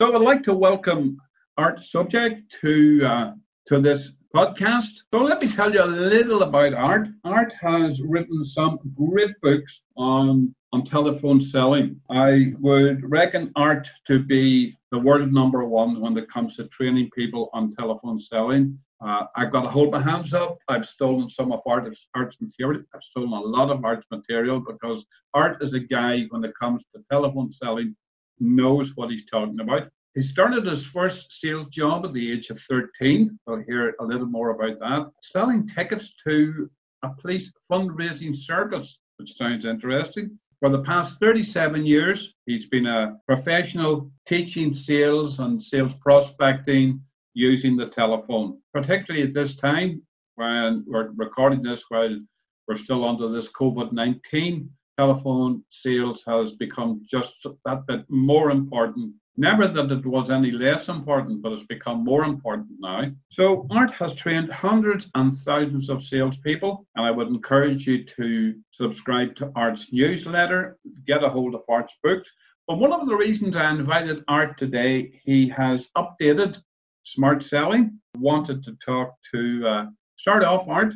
So I'd like to welcome Art Sobczak to uh, to this podcast. So let me tell you a little about Art. Art has written some great books on on telephone selling. I would reckon Art to be the world number one when it comes to training people on telephone selling. Uh, I've got to hold my hands up. I've stolen some of Art's, Art's material. I've stolen a lot of Art's material because Art is a guy, when it comes to telephone selling, knows what he's talking about. He started his first sales job at the age of 13. We'll hear a little more about that. Selling tickets to a police fundraising circus, which sounds interesting. For the past 37 years, he's been a professional teaching sales and sales prospecting using the telephone, particularly at this time when we're recording this while we're still under this COVID 19. Telephone sales has become just that bit more important. Never that it was any less important, but it's become more important now. So, Art has trained hundreds and thousands of salespeople, and I would encourage you to subscribe to Art's newsletter, get a hold of Art's books. But one of the reasons I invited Art today, he has updated smart selling. Wanted to talk to uh, start off, Art,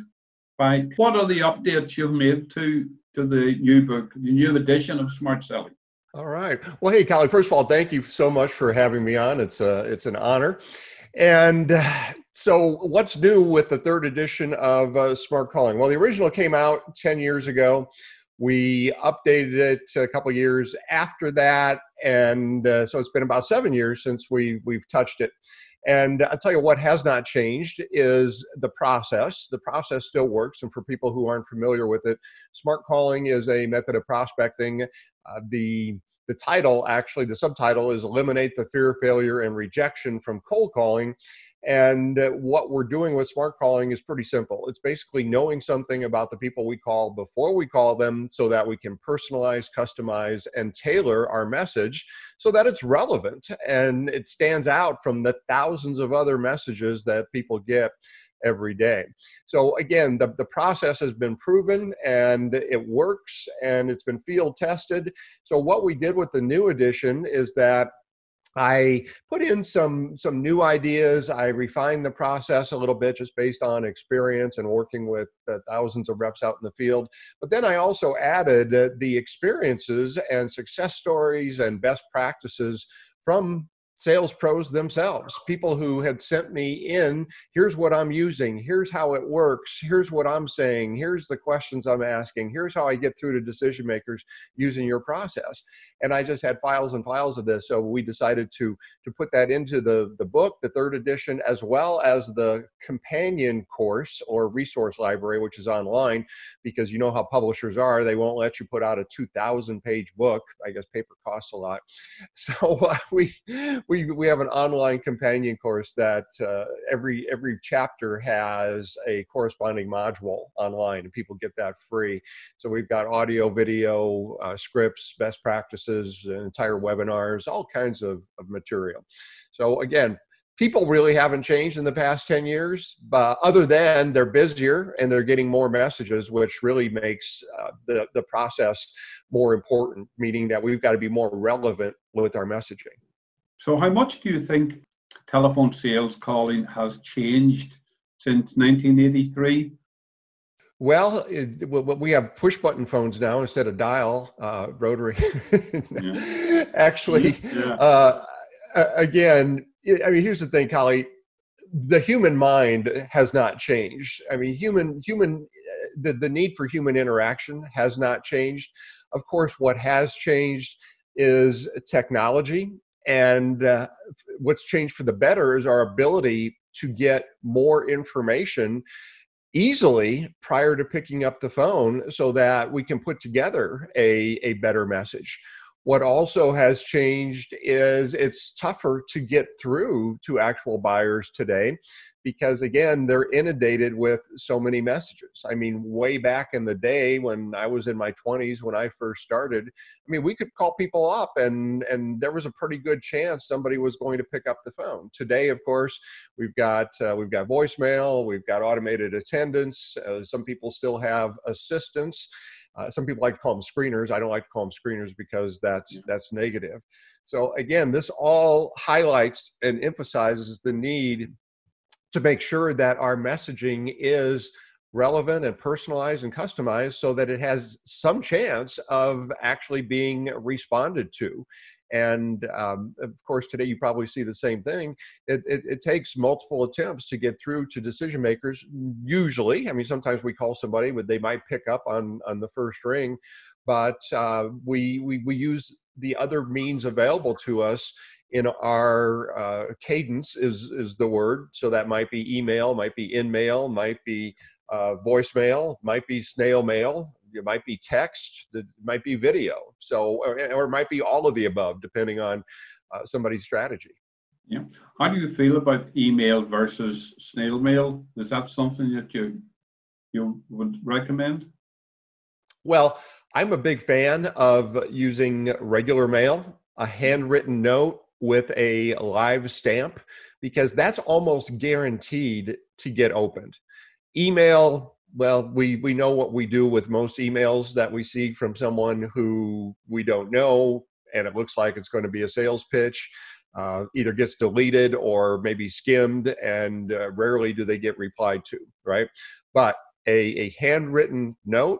by what are the updates you've made to to the new book, the new edition of Smart Selling. All right. Well, hey, Colin. First of all, thank you so much for having me on. It's a uh, it's an honor. And so, what's new with the third edition of uh, Smart Calling? Well, the original came out ten years ago. We updated it a couple years after that, and uh, so it's been about seven years since we we've touched it. And I'll tell you what has not changed is the process. The process still works. And for people who aren't familiar with it, smart calling is a method of prospecting. Uh, the the title actually the subtitle is eliminate the fear failure and rejection from cold calling and uh, what we're doing with smart calling is pretty simple it's basically knowing something about the people we call before we call them so that we can personalize customize and tailor our message so that it's relevant and it stands out from the thousands of other messages that people get every day. So again, the, the process has been proven and it works and it's been field tested. So what we did with the new edition is that I put in some some new ideas. I refined the process a little bit just based on experience and working with uh, thousands of reps out in the field. But then I also added uh, the experiences and success stories and best practices from sales pros themselves, people who had sent me in, here's what I'm using, here's how it works, here's what I'm saying, here's the questions I'm asking, here's how I get through to decision makers using your process. And I just had files and files of this. So we decided to to put that into the, the book, the third edition, as well as the companion course or resource library, which is online, because you know how publishers are, they won't let you put out a 2,000 page book. I guess paper costs a lot. So uh, we we we have an online companion course that uh, every every chapter has a corresponding module online, and people get that free. So we've got audio, video, uh, scripts, best practices, entire webinars, all kinds of, of material. So again, people really haven't changed in the past 10 years but other than they're busier and they're getting more messages which really makes uh, the, the process more important meaning that we've got to be more relevant with our messaging so, how much do you think telephone sales calling has changed since 1983? Well, it, we have push button phones now instead of dial uh, rotary. yeah. Actually, yeah. Uh, again, I mean, here's the thing, Colin. The human mind has not changed. I mean, human human the, the need for human interaction has not changed. Of course, what has changed is technology and uh, what's changed for the better is our ability to get more information easily prior to picking up the phone so that we can put together a, a better message. What also has changed is it's tougher to get through to actual buyers today because again they're inundated with so many messages. I mean way back in the day when i was in my 20s when i first started i mean we could call people up and and there was a pretty good chance somebody was going to pick up the phone. Today of course we've got uh, we've got voicemail we've got automated attendance uh, some people still have assistants Uh, some people like to call them screeners. I don't like to call them screeners because that's yeah. that's negative. So again, this all highlights and emphasizes the need to make sure that our messaging is relevant and personalized and customized so that it has some chance of actually being responded to and um, of course today you probably see the same thing. It, it, it, takes multiple attempts to get through to decision makers usually. I mean sometimes we call somebody but they might pick up on on the first ring. But uh, we, we we use the other means available to us in our uh, cadence is is the word. So that might be email might be in mail might be uh, voicemail might be snail mail it might be text it might be video so or, or it might be all of the above depending on uh, somebody's strategy. Yeah. How do you feel about email versus snail mail? Is that something that you you would recommend? Well i'm a big fan of using regular mail a handwritten note with a live stamp because that's almost guaranteed to get opened. Email, well, we, we know what we do with most emails that we see from someone who we don't know, and it looks like it's going to be a sales pitch. Uh, either gets deleted or maybe skimmed, and uh, rarely do they get replied to, right? But a, a handwritten note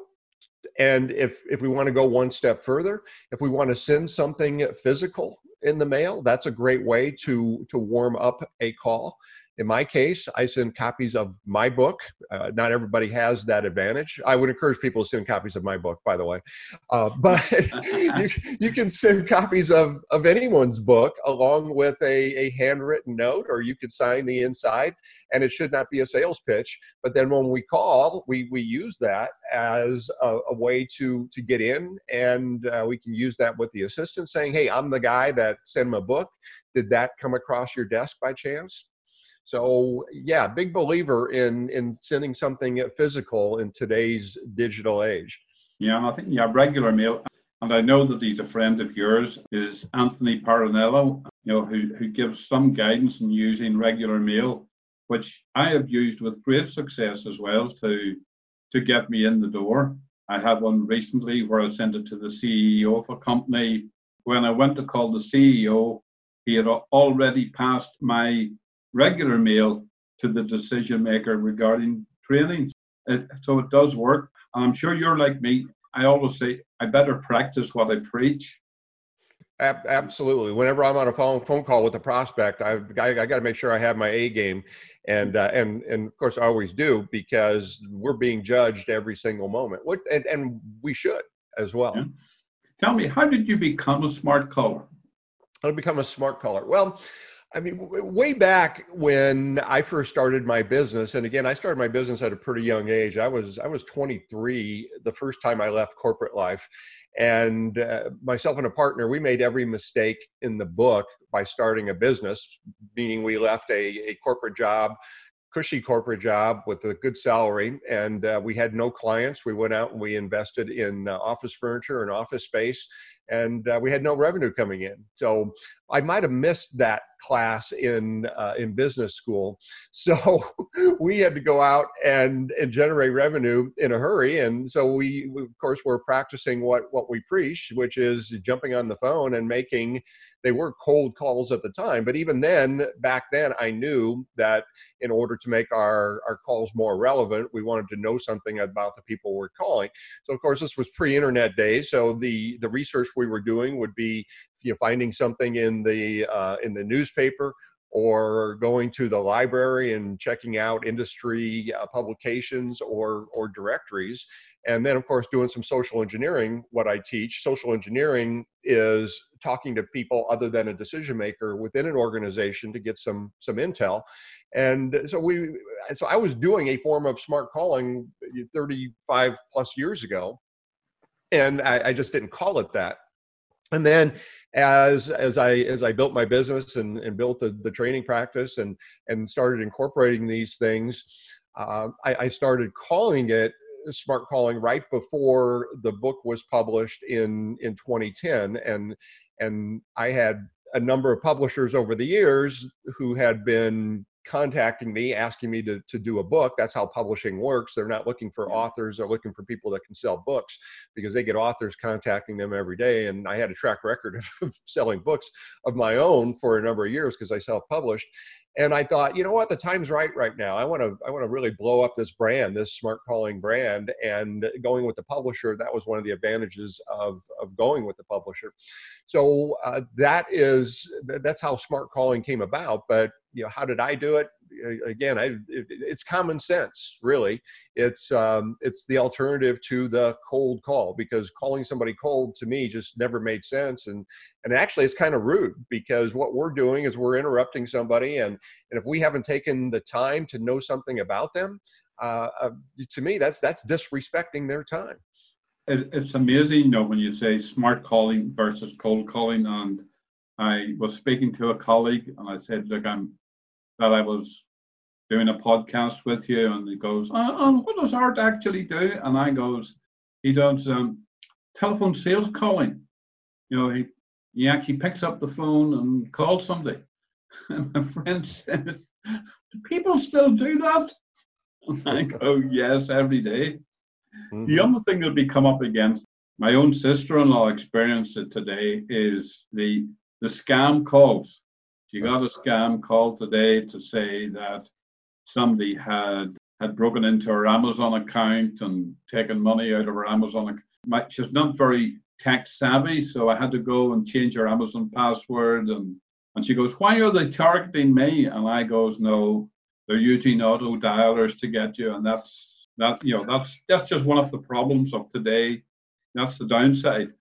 and if if we want to go one step further if we want to send something physical in the mail that's a great way to to warm up a call in my case, I send copies of my book. Uh, not everybody has that advantage. I would encourage people to send copies of my book, by the way. Uh, but you, you, can send copies of, of anyone's book along with a, a handwritten note, or you could sign the inside, and it should not be a sales pitch. But then when we call, we, we use that as a, a way to, to get in, and uh, we can use that with the assistant saying, Hey, I'm the guy that sent my book. Did that come across your desk by chance? So yeah, big believer in in sending something physical in today's digital age. Yeah, and I think yeah, regular mail. And I know that he's a friend of yours, is Anthony Parinello, you know, who, who gives some guidance in using regular mail, which I have used with great success as well to to get me in the door. I had one recently where I sent it to the CEO of a company. When I went to call the CEO, he had already passed my regular mail to the decision maker regarding training. It, so it does work. I'm sure you're like me. I always say I better practice what I preach. Absolutely. Whenever I'm on a phone phone call with a prospect, I've, I, I got to make sure I have my A game, and uh, and and of course I always do because we're being judged every single moment. What and, and we should as well. Yeah. Tell me, how did you become a smart caller? How to become a smart caller? Well, I mean, way back when I first started my business, and again, I started my business at a pretty young age. I was I was 23 the first time I left corporate life, and uh, myself and a partner we made every mistake in the book by starting a business, meaning we left a, a corporate job, cushy corporate job with a good salary, and uh, we had no clients. We went out and we invested in uh, office furniture and office space, and uh, we had no revenue coming in. So I might have missed that class in uh, in business school. So we had to go out and and generate revenue in a hurry. And so we, we, of course were practicing what what we preach, which is jumping on the phone and making. They were cold calls at the time, but even then, back then, I knew that in order to make our our calls more relevant, we wanted to know something about the people we're calling. So of course, this was pre-internet days, so the the research we were doing would be you know, finding something in the uh, in the newspaper or going to the library and checking out industry uh, publications or or directories. And then of course doing some social engineering what i teach. Social engineering is talking to people other than a decision maker within an organization to get some some intel. And so we so i was doing a form of smart calling 35 plus years ago. And I, I just didn't call it that and then as as i as i built my business and, and built the, the training practice and and started incorporating these things uh, I, I started calling it smart calling right before the book was published in in 2010 and and i had a number of publishers over the years who had been contacting me asking me to, to do a book that's how publishing works they're not looking for authors they're looking for people that can sell books because they get authors contacting them every day and i had a track record of, selling books of my own for a number of years because i self-published and I thought, you know what, the time's right right now. I want to I want to really blow up this brand, this smart calling brand, and going with the publisher. That was one of the advantages of of going with the publisher. So uh, that is that's how smart calling came about. But you know, how did I do it? again, I, it, it's common sense, really. It's um, it's the alternative to the cold call because calling somebody cold to me just never made sense, and and actually it's kind of rude because what we're doing is we're interrupting somebody, and and if we haven't taken the time to know something about them, uh, uh, to me that's that's disrespecting their time. It, it's amazing, know, when you say smart calling versus cold calling, and I was speaking to a colleague, and I said, look, I'm that I was doing a podcast with you, and he goes, oh, oh, what does Art actually do? And I goes, he does um, telephone sales calling. You know, he, he actually picks up the phone and calls somebody. And my friend says, do people still do that? And I go, yes, every day. Mm-hmm. The other thing that we come up against, my own sister-in-law experienced it today, is the the scam calls. She got a scam call today to say that somebody had had broken into her Amazon account and taken money out of her Amazon account. She's not very tech savvy, so I had to go and change her Amazon password. And, and she goes, Why are they targeting me? And I goes, No, they're using auto dialers to get you. And that's that, you know, that's that's just one of the problems of today. That's the downside.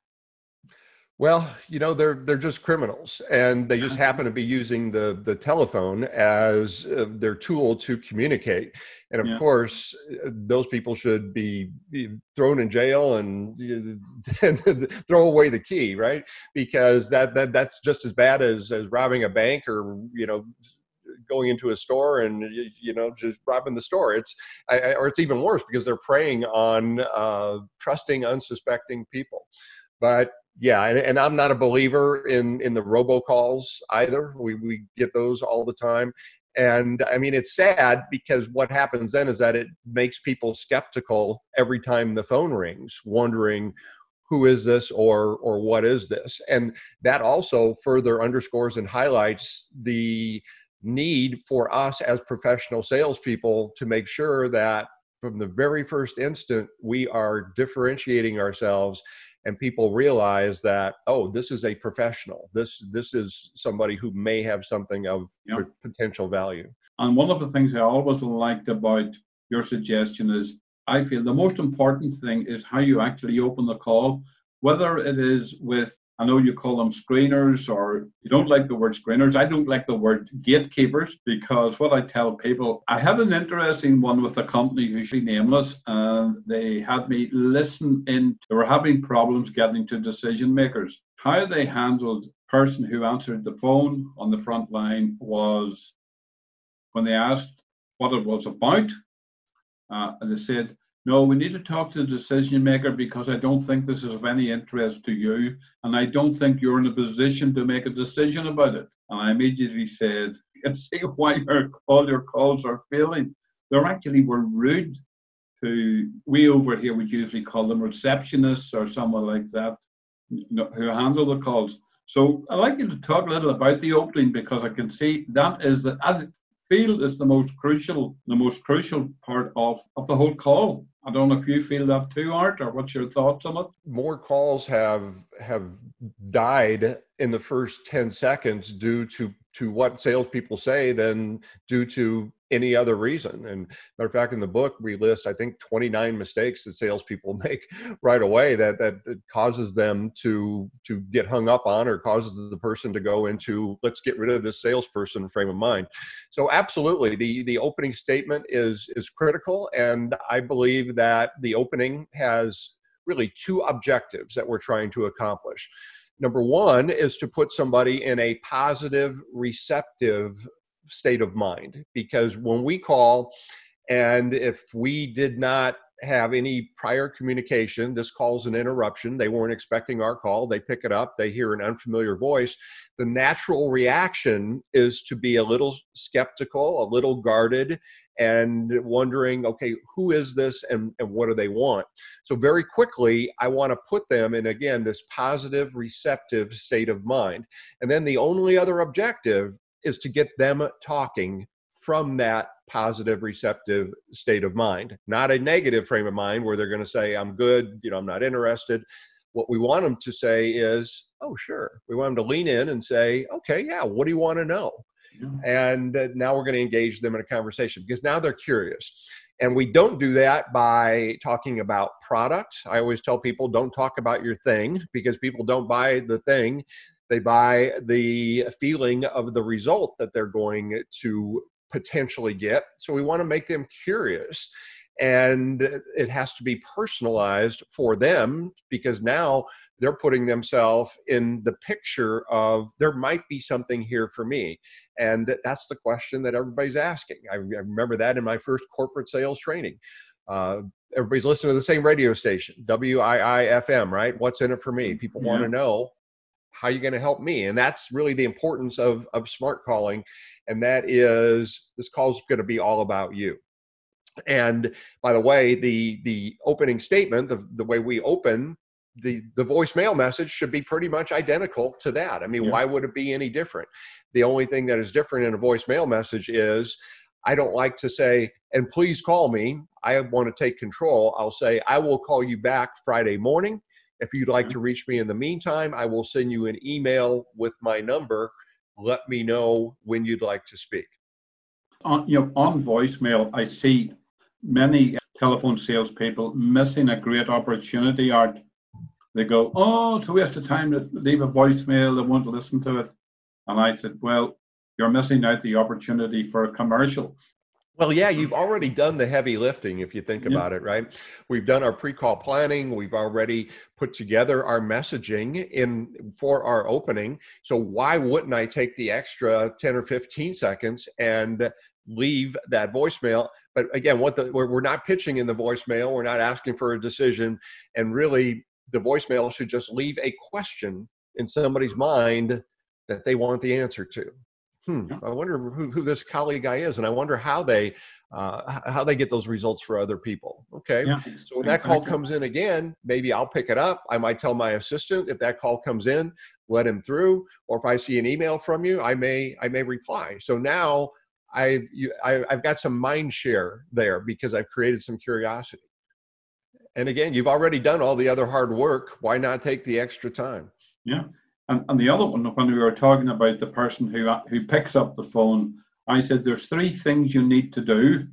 Well, you know they're they're just criminals, and they just happen to be using the the telephone as uh, their tool to communicate. And of yeah. course, those people should be, be thrown in jail and, and throw away the key, right? Because that that that's just as bad as as robbing a bank or you know going into a store and you know just robbing the store it's I, or it's even worse because they're preying on uh, trusting unsuspecting people but yeah, and, and, I'm not a believer in in the robocalls either. We we get those all the time, and I mean it's sad because what happens then is that it makes people skeptical every time the phone rings, wondering who is this or or what is this, and that also further underscores and highlights the need for us as professional salespeople to make sure that from the very first instant we are differentiating ourselves and people realize that oh this is a professional. This this is somebody who may have something of potential value. And one of the things i always liked about your suggestion is i feel the most important thing is how you actually open the call whether it is with I know you call them screeners or you don't like the word screeners. I don't like the word gatekeepers because what I tell people, I had an interesting one with a company usually nameless, and they had me listen in. They were having problems getting to decision makers. How they handled person who answered the phone on the front line was when they asked what it was about, uh, and they said, no, we need to talk to the decision maker because I don't think this is of any interest to you, and I don't think you're in a position to make a decision about it. And I immediately said, You can see why your, all your calls are failing. They actually were rude to, we over here would usually call them receptionists or someone like that who handle the calls. So I'd like you to talk a little about the opening because I can see that is, I feel is the most crucial, the most crucial part of, of the whole call. I don't know if you feel that too, Art, or what's your thoughts on it? More calls have have died in the first 10 seconds due to to what salespeople say than due to any other reason. And matter of fact, in the book, we list I think 29 mistakes that salespeople make right away that, that causes them to to get hung up on or causes the person to go into let's get rid of this salesperson frame of mind. So absolutely, the the opening statement is is critical, and I believe that the opening has really two objectives that we're trying to accomplish. Number one is to put somebody in a positive, receptive state of mind. Because when we call, and if we did not have any prior communication. This call's an interruption. They weren't expecting our call. They pick it up, they hear an unfamiliar voice. The natural reaction is to be a little skeptical, a little guarded, and wondering, okay, who is this and, and what do they want? So, very quickly, I want to put them in, again, this positive, receptive state of mind. And then the only other objective is to get them talking from that positive receptive state of mind not a negative frame of mind where they're going to say i'm good you know i'm not interested. What we want them to say is oh sure. We want them to lean in and say okay yeah what do you want to know and now we're going to engage them in a conversation because now they're curious. And we don't do that by talking about product i always tell people don't talk about your thing because people don't buy the thing they buy the feeling of the result that they're going to potentially get. So we want to make them curious. And it has to be personalized for them because now they're putting themselves in the picture of there might be something here for me. And that's the question that everybody's asking. I, remember that in my first corporate sales training. Uh, everybody's listening to the same radio station, WIIFM, right? What's in it for me? People yeah. want to know how are you going to help me? And that's really the importance of of smart calling and that is this call is going to be all about you. And by the way the the opening statement the, the way we open the the voicemail message should be pretty much identical to that. I mean yeah. why would it be any different? The only thing that is different in a voicemail message is i don't like to say and please call me. I want to take control. I'll say i will call you back friday morning if you'd like mm-hmm. to reach me in the meantime, I will send you an email with my number. Let me know when you'd like to speak. On, you know, on voicemail, I see many telephone salespeople missing a great opportunity. Art, they go, "Oh, it's a waste of time to leave a voicemail. They won't listen to it." And I said, "Well, you're missing out the opportunity for a commercial. Well, yeah, you've already done the heavy lifting if you think about it, right? We've done our pre-call planning, we've already put together our messaging in for our opening. So why wouldn't I take the extra 10 or 15 seconds and leave that voicemail? But again, what the we're, we're not pitching in the voicemail, we're not asking for a decision and really the voicemail should just leave a question in somebody's mind that they want the answer to hmm, I wonder who, who, this Colin guy is, and I wonder how they uh, how they get those results for other people. Okay, yeah. so when that call comes in again, maybe I'll pick it up. I might tell my assistant if that call comes in, let him through, or if I see an email from you, I may I may reply. So now I've you, I, I've got some mind share there because I've created some curiosity. And again, you've already done all the other hard work. Why not take the extra time? Yeah. And, and the other one, when we were talking about the person who, who picks up the phone, I said, there's three things you need to do.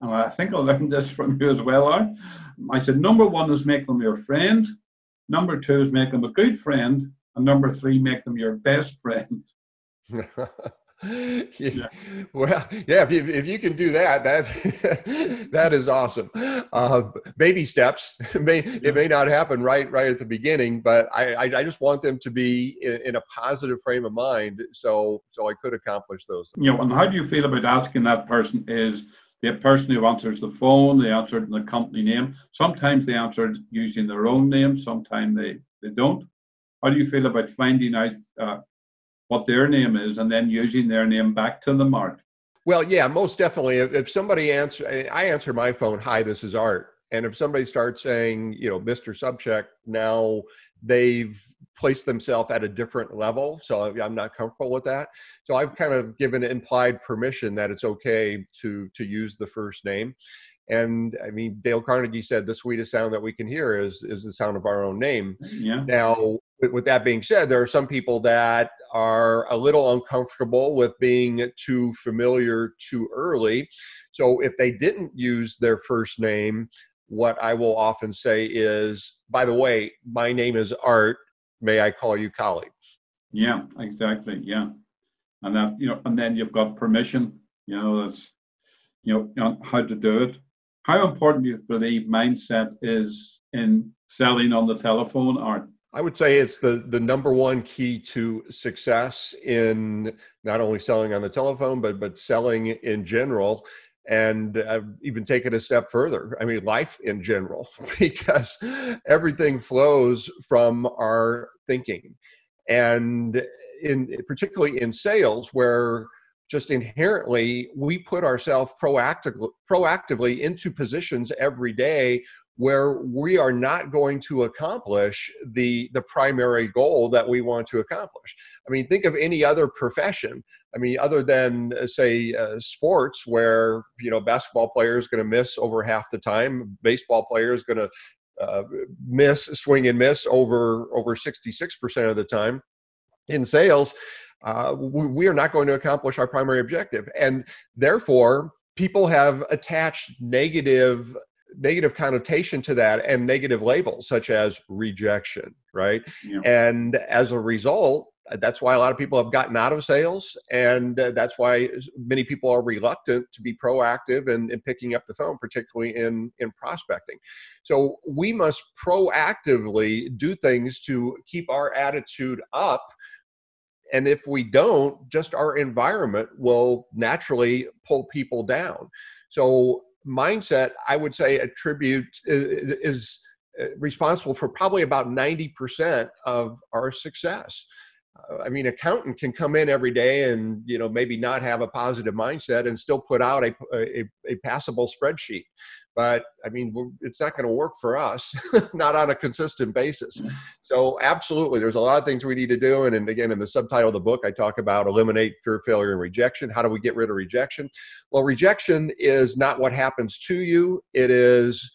And I think I learned this from you as well. I, I said, number one is make them your friend. Number two is make them a good friend. And number three, make them your best friend. yeah. Well, yeah, if you, if you can do that, that that is awesome. Uh, baby steps may it may not happen right right at the beginning, but I I, I just want them to be in, in, a positive frame of mind, so so I could accomplish those. You know, and how do you feel about asking that person is the person who answers the phone, they answered in the company name. Sometimes they answered using their own name, sometimes they, they don't. How do you feel about finding out uh, what their name is and then using their name back to the mark. Well, yeah, most definitely. If somebody answer, I answer my phone, "Hi, this is Art," and if somebody starts saying, you know, Mr. Sobczak, now they've placed themselves at a different level, so I'm not comfortable with that. So I've kind of given implied permission that it's okay to to use the first name. And I mean, Dale Carnegie said the sweetest sound that we can hear is is the sound of our own name. Yeah. Now, with, with that being said, there are some people that are a little uncomfortable with being too familiar too early. So if they didn't use their first name, what I will often say is, by the way, my name is Art. May I call you Colin? Yeah, exactly. Yeah. And that, you know, and then you've got permission, you know, that's, you know, how to do it how important do you believe mindset is in selling on the telephone art? I would say it's the the number one key to success in not only selling on the telephone but but selling in general. and uh, even take it a step further. I mean, life in general, because everything flows from our thinking, and in particularly in sales, where just inherently we put ourselves proactively proactively into positions every day where we are not going to accomplish the the primary goal that we want to accomplish. I mean think of any other profession. I mean other than uh, say uh, sports where you know basketball player is going to miss over half the time baseball player is going to uh, miss swing and miss over over 66% of the time in sales uh, we, we are not going to accomplish our primary objective. And therefore people have attached negative negative connotation to that and negative labels such as rejection right? Yeah. and as a result that's why a lot of people have gotten out of sales and uh, that's why many people are reluctant to be proactive in, in picking up the phone particularly in in prospecting. So we must proactively do things to keep our attitude up and if we don't just our environment will naturally pull people down. So mindset, I would say, attribute is uh, responsible for probably about 90% of our success. Uh, I mean, accountant can come in every day and you know maybe not have a positive mindset and still put out a, a, a passable spreadsheet but I mean, it's not going to work for us, not on a consistent basis. So, absolutely, there's a lot of things we need to do. And, and again, in the subtitle of the book, I talk about eliminate fear, failure, and rejection. How do we get rid of rejection? Well, rejection is not what happens to you, it is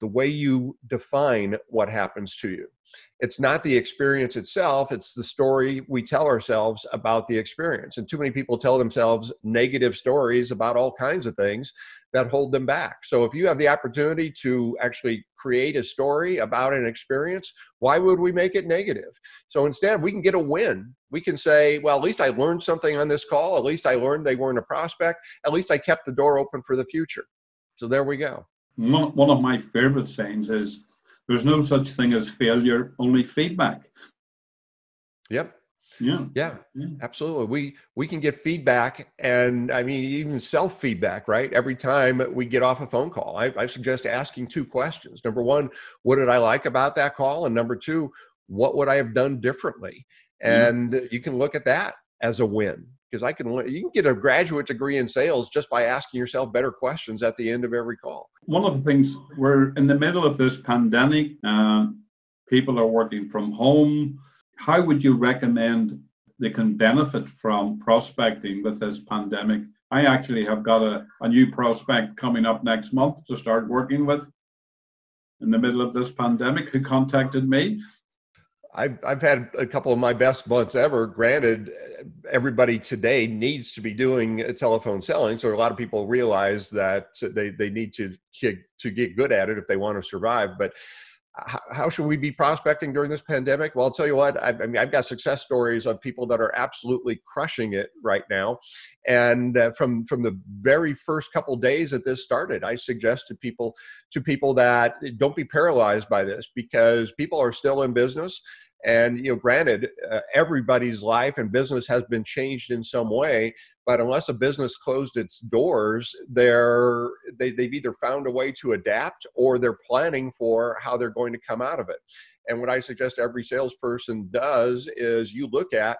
the way you define what happens to you. It's not the experience itself, it's the story we tell ourselves about the experience. And too many people tell themselves negative stories about all kinds of things that hold them back. So if you have the opportunity to actually create a story about an experience, why would we make it negative? So instead, we can get a win. We can say, well, at least I learned something on this call. At least I learned they weren't a prospect. At least I kept the door open for the future. So there we go. One of my favorite sayings is there's no such thing as failure, only feedback. Yep. Yeah. yeah. yeah absolutely we we can get feedback and i mean even self feedback right every time we get off a phone call I, I suggest asking two questions number one what did i like about that call and number two what would i have done differently and mm. you can look at that as a win because i can you can get a graduate degree in sales just by asking yourself better questions at the end of every call one of the things we're in the middle of this pandemic uh, people are working from home how would you recommend they can benefit from prospecting with this pandemic? I actually have got a, a new prospect coming up next month to start working with in the middle of this pandemic who contacted me. I've, I've had a couple of my best months ever. Granted, everybody today needs to be doing uh, telephone selling, so a lot of people realize that they, they need to to get good at it if they want to survive. But how should we be prospecting during this pandemic? Well, I'll tell you what, I, I, mean, I've got success stories of people that are absolutely crushing it right now. And uh, from, from the very first couple days that this started, I suggest to people, to people that don't be paralyzed by this because people are still in business and you know, granted, uh, everybody's life and business has been changed in some way. But unless a business closed its doors, they're they, they've either found a way to adapt or they're planning for how they're going to come out of it. And what I suggest every salesperson does is you look at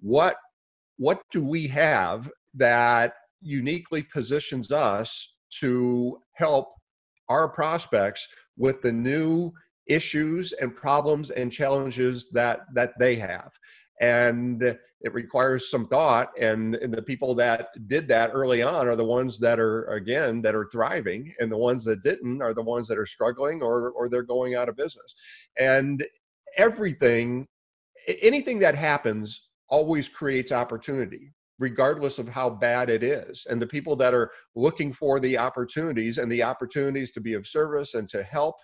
what what do we have that uniquely positions us to help our prospects with the new issues and problems and challenges that that they have and it requires some thought and, and, the people that did that early on are the ones that are again that are thriving and the ones that didn't are the ones that are struggling or or they're going out of business and everything anything that happens always creates opportunity regardless of how bad it is. And the people that are looking for the opportunities and the opportunities to be of service and to help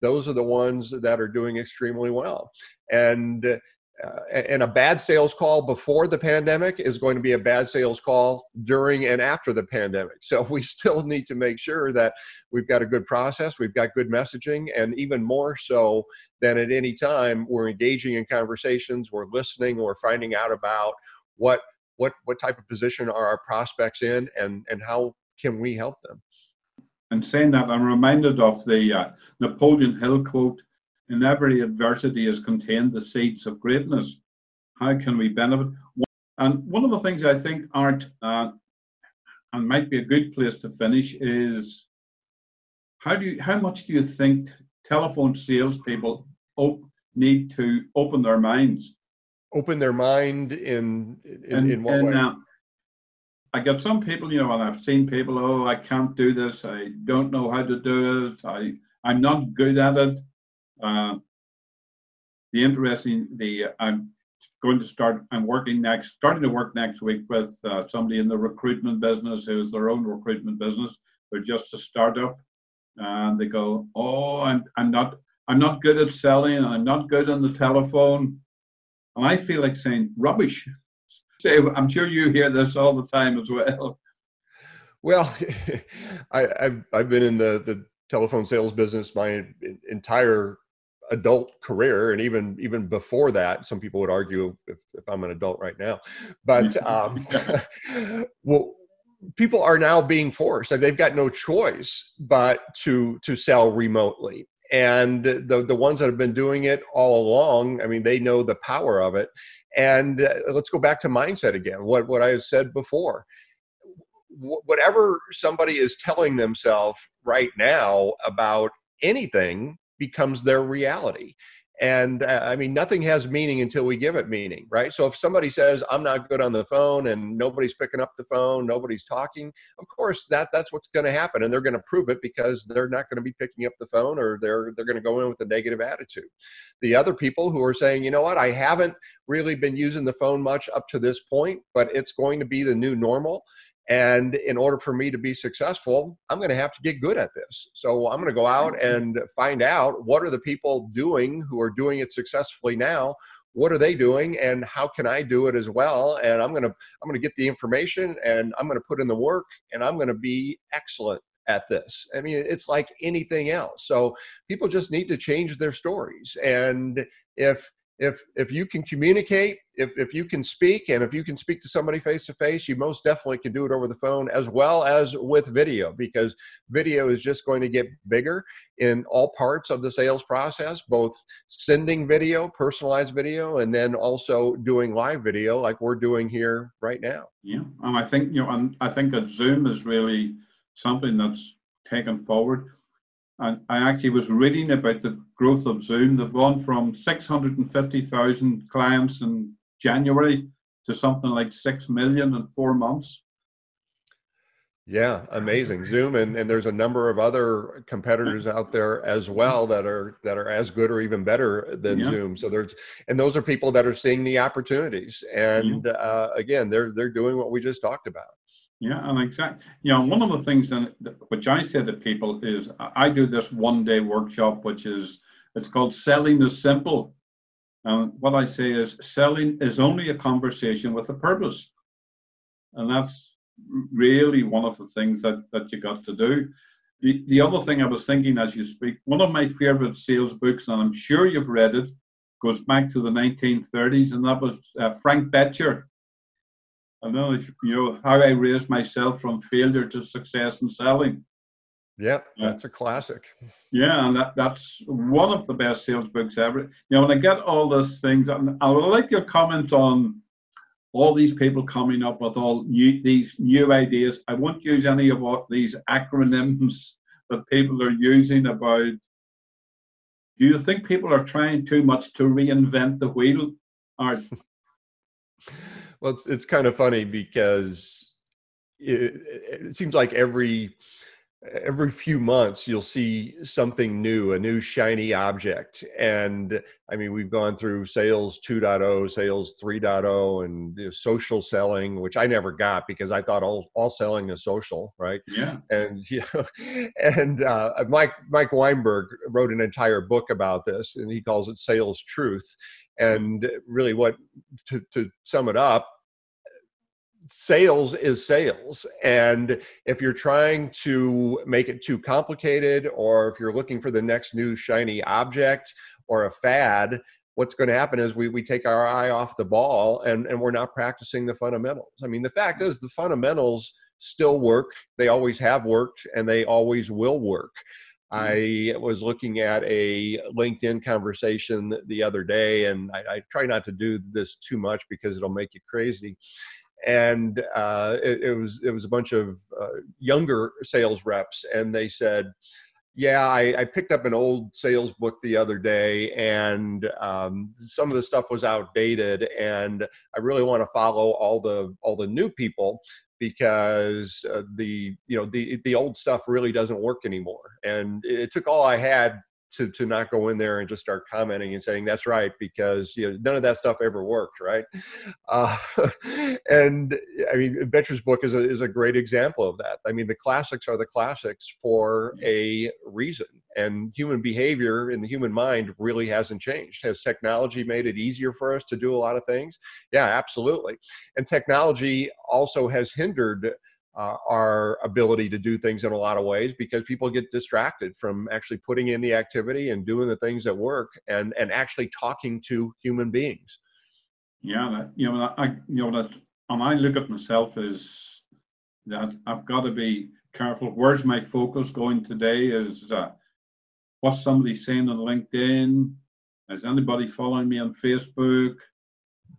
those are the ones that are doing extremely well. And uh, and a bad sales call before the pandemic is going to be a bad sales call during and after the pandemic. So we still need to make sure that we've got a good process, we've got good messaging, and even more so than at any time, we're engaging in conversations, we're listening, we're finding out about what what what type of position are our prospects in and and how can we help them? And saying that, I'm reminded of the uh, Napoleon Hill quote In every adversity is contained the seeds of greatness. How can we benefit? And one of the things I think aren't, uh, and might be a good place to finish, is how do you, how much do you think telephone salespeople op- need to open their minds? Open their mind in in, in, in what way? Uh, I get some people, you know, and I've seen people, oh, I can't do this. I don't know how to do it. I, I'm not good at it. Uh, the interesting, the I'm going to start. I'm working next, starting to work next week with uh, somebody in the recruitment business who has their own recruitment business. They're just a startup, and they go, oh, I'm I'm not I'm not good at selling. I'm not good on the telephone, and I feel like saying rubbish say, I'm sure you hear this all the time as well. Well, I, have I've been in the, the telephone sales business my entire adult career and even even before that some people would argue if, if i'm an adult right now. But um, well people are now being forced. They've got no choice but to to sell remotely and the the ones that have been doing it all along i mean they know the power of it and uh, let's go back to mindset again. What what I have said before. whatever somebody is telling themselves right now about anything becomes their reality. And uh, I mean, nothing has meaning until we give it meaning, right? So if somebody says, I'm not good on the phone and nobody's picking up the phone, nobody's talking, of course that that's what's going to happen. And they're going to prove it because they're not going to be picking up the phone or they're they're going to go in with a negative attitude. The other people who are saying, you know what, I haven't really been using the phone much up to this point, but it's going to be the new normal. And in order for me to be successful, I'm going to have to get good at this. So I'm going to go out and find out what are the people doing who are doing it successfully now. What are they doing and how can I do it as well? And I'm going to I'm going to get the information and I'm going to put in the work and I'm going to be excellent at this. I mean, it's like anything else. So people just need to change their stories. And if if if you can communicate if if you can speak and if you can speak to somebody face to face you most definitely can do it over the phone as well as with video because video is just going to get bigger in all parts of the sales process both sending video personalized video and then also doing live video like we're doing here right now. Yeah and i think you know i think that zoom is really something that's taken forward and I actually was reading about the growth of Zoom. They've gone from 650,000 clients in January to something like 6 million in four months. Yeah, amazing. Zoom and, and there's a number of other competitors out there as well that are that are as good or even better than yeah. Zoom. So there's and those are people that are seeing the opportunities. And yeah. uh, again, they're they're doing what we just talked about. Yeah, and exactly. You know, one of the things that which I say to people is I do this one day workshop, which is it's called selling is simple. And what I say is selling is only a conversation with a purpose, and that's really one of the things that that you got to do. The the other thing I was thinking as you speak, one of my favorite sales books, and I'm sure you've read it, goes back to the 1930s, and that was uh, Frank Bettger I know, you know, how I raised myself from failure to success in selling. Yep, that's a classic. Yeah, and that, that's one of the best sales books ever. You know, when I get all those things, and I would like your comment on all these people coming up with all new these new ideas. I won't use any of what these acronyms that people are using about. Do you think people are trying too much to reinvent the wheel? Or well, it's, it's kind of funny because it, it seems like every every few months you'll see something new a new shiny object. And i mean we've gone through sales 2.0 sales 3.0 and social selling which i never got because i thought all, all selling is social right? Yeah. And you know and uh, mike mike weinberg wrote an entire book about this and he calls it sales truth and really what to, to sum it up sales is sales. And if you're trying to make it too complicated, or if you're looking for the next new shiny object or a fad, what's going to happen is we, we take our eye off the ball and, and we're not practicing the fundamentals. I mean, the fact is, the fundamentals still work. They always have worked, and they always will work. Mm-hmm. I was looking at a LinkedIn conversation the other day, and I, I, try not to do this too much because it'll make you crazy. And uh, it, it, was it was a bunch of uh, younger sales reps, and they said, yeah, I, I, picked up an old sales book the other day, and um, some of the stuff was outdated. And I really want to follow all the all the new people because uh, the you know the the old stuff really doesn't work anymore. And it took all I had to to not go in there and just start commenting and saying that's right because you know none of that stuff ever worked right? Uh, and i mean Bettger's book is a, is a great example of that. I mean the classics are the classics for a reason and human behavior in the human mind really hasn't changed. Has technology made it easier for us to do a lot of things? Yeah absolutely. And technology also has hindered uh, our ability to do things in a lot of ways because people get distracted from actually putting in the activity and doing the things that work and and actually talking to human beings. Yeah that, you know i you know that and i look at myself as that i've got to be careful. Where's my focus going today? Is uh, what's somebody saying on linkedin? Is anybody following me on facebook?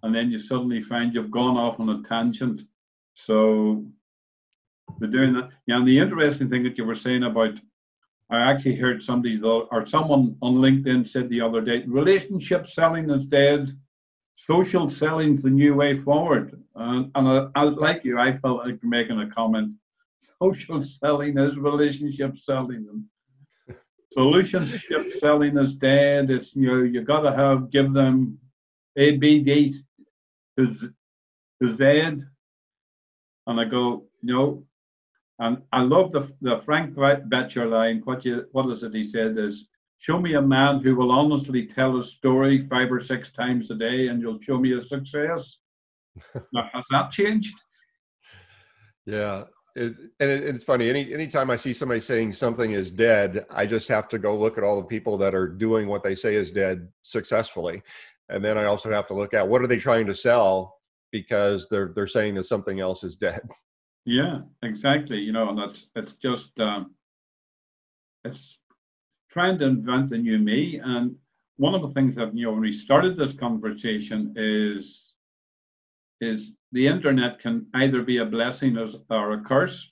And then you suddenly find you've gone off on a tangent. So they're doing that. Yeah, and the interesting thing that you were saying about, I actually heard somebody though, or someone on LinkedIn said the other day, relationship selling is dead. Social selling is the new way forward. and I, I, like you, I felt like making a comment. Social selling is relationship selling. And solutionship selling is dead. It's you know you got to have give them A, B, D to Z, to Z. And I go, no, and I love the the Frank Bettger line. What you what is it he said is show me a man who will honestly tell a story five or six times a day and you'll show me a success. now, has that changed? Yeah. It, and it, it's funny. Any anytime I see somebody saying something is dead, I just have to go look at all the people that are doing what they say is dead successfully, and then I also have to look at what are they trying to sell because they're they're saying that something else is dead. Yeah, exactly. You know, and that's it's just um, it's trying to invent the new me. And one of the things that you know when we started this conversation is is the internet can either be a blessing or a curse.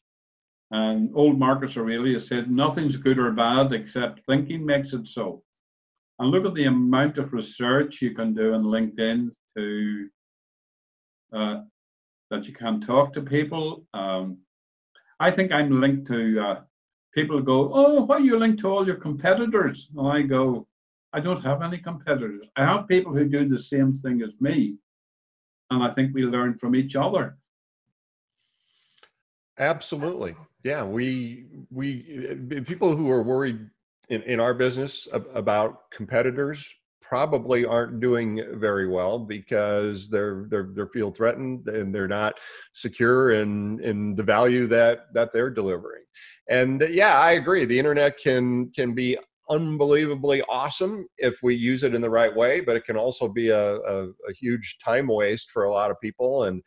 And old Marcus Aurelius said, nothing's good or bad except thinking makes it so. And look at the amount of research you can do on LinkedIn to uh, that you can talk to people. Um, I think I'm linked to uh, people go, oh, why are you linked to all your competitors? And I go, I don't have any competitors. I have people who do the same thing as me, and I think we learn from each other. Absolutely, yeah. We we people who are worried in, in our business about competitors probably aren't doing very well because they're they're they're feel threatened and they're not secure in in the value that that they're delivering. And uh, yeah, I agree. The internet can can be unbelievably awesome if we use it in the right way, but it can also be a, a, a huge time waste for a lot of people. And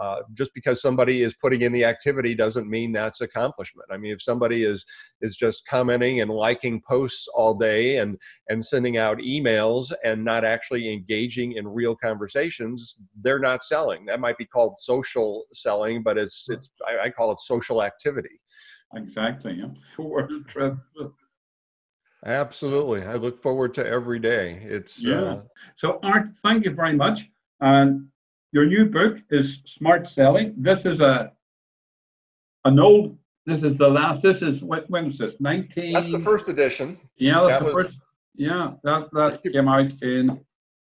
uh, just because somebody is putting in the activity doesn't mean that's accomplishment. I mean, if somebody is is just commenting and liking posts all day and and sending out emails and not actually engaging in real conversations, they're not selling. That might be called social selling, but it's it's I, I call it social activity. Exactly. Yeah. Absolutely. I look forward to every day. It's yeah. Uh, so Art, thank you very much. And your new book is Smart Calling. This is a an old. This is the last. This is when, when was this? Nineteen. That's the first edition. Yeah, that's that the was, first. Yeah, that that came out in.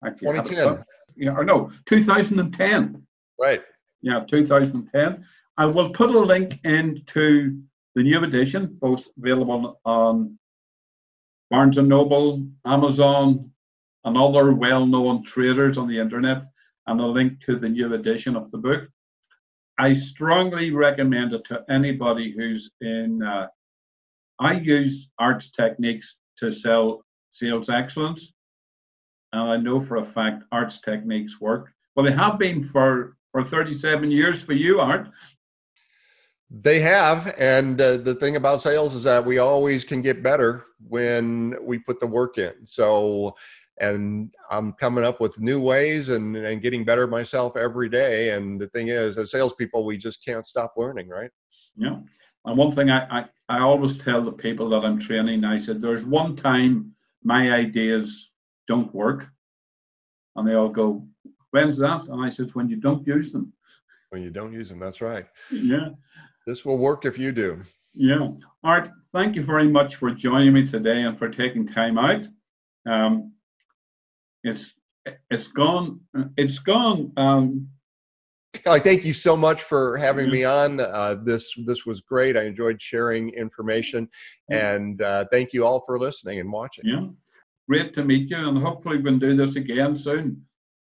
2010. Yeah, or no, 2010. Right. Yeah, 2010. I will put a link into the new edition, both available on Barnes and Noble, Amazon, and other well-known traders on the internet, and a link to the new edition of the book. I strongly recommend it to anybody who's in. Uh, I use arts techniques to sell sales excellence, and I know for a fact arts techniques work. Well, they have been for for 37 years for you, Art. They have, and uh, the thing about sales is that we always can get better when we put the work in. So, and I'm coming up with new ways and, and getting better myself every day. And the thing is, as salespeople, we just can't stop learning, right? Yeah. And one thing I, I, I always tell the people that I'm training, I said, there's one time my ideas don't work. And they all go, when's that? And I said, when you don't use them. When you don't use them, that's right. Yeah. This will work if you do. Yeah. Art, thank you very much for joining me today and for taking time out. Um, it's it's gone. It's gone. Um, Kelly, thank you so much for having me on. Uh, this this was great. I enjoyed sharing information, and uh, thank you all for listening and watching. Yeah, great to meet you, and hopefully we can do this again soon.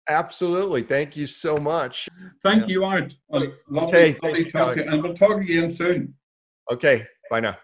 Absolutely. Thank you so much. Thank yeah. you, Art. Lovely, okay, lovely talk you, and we'll talk again soon. Okay. Bye now.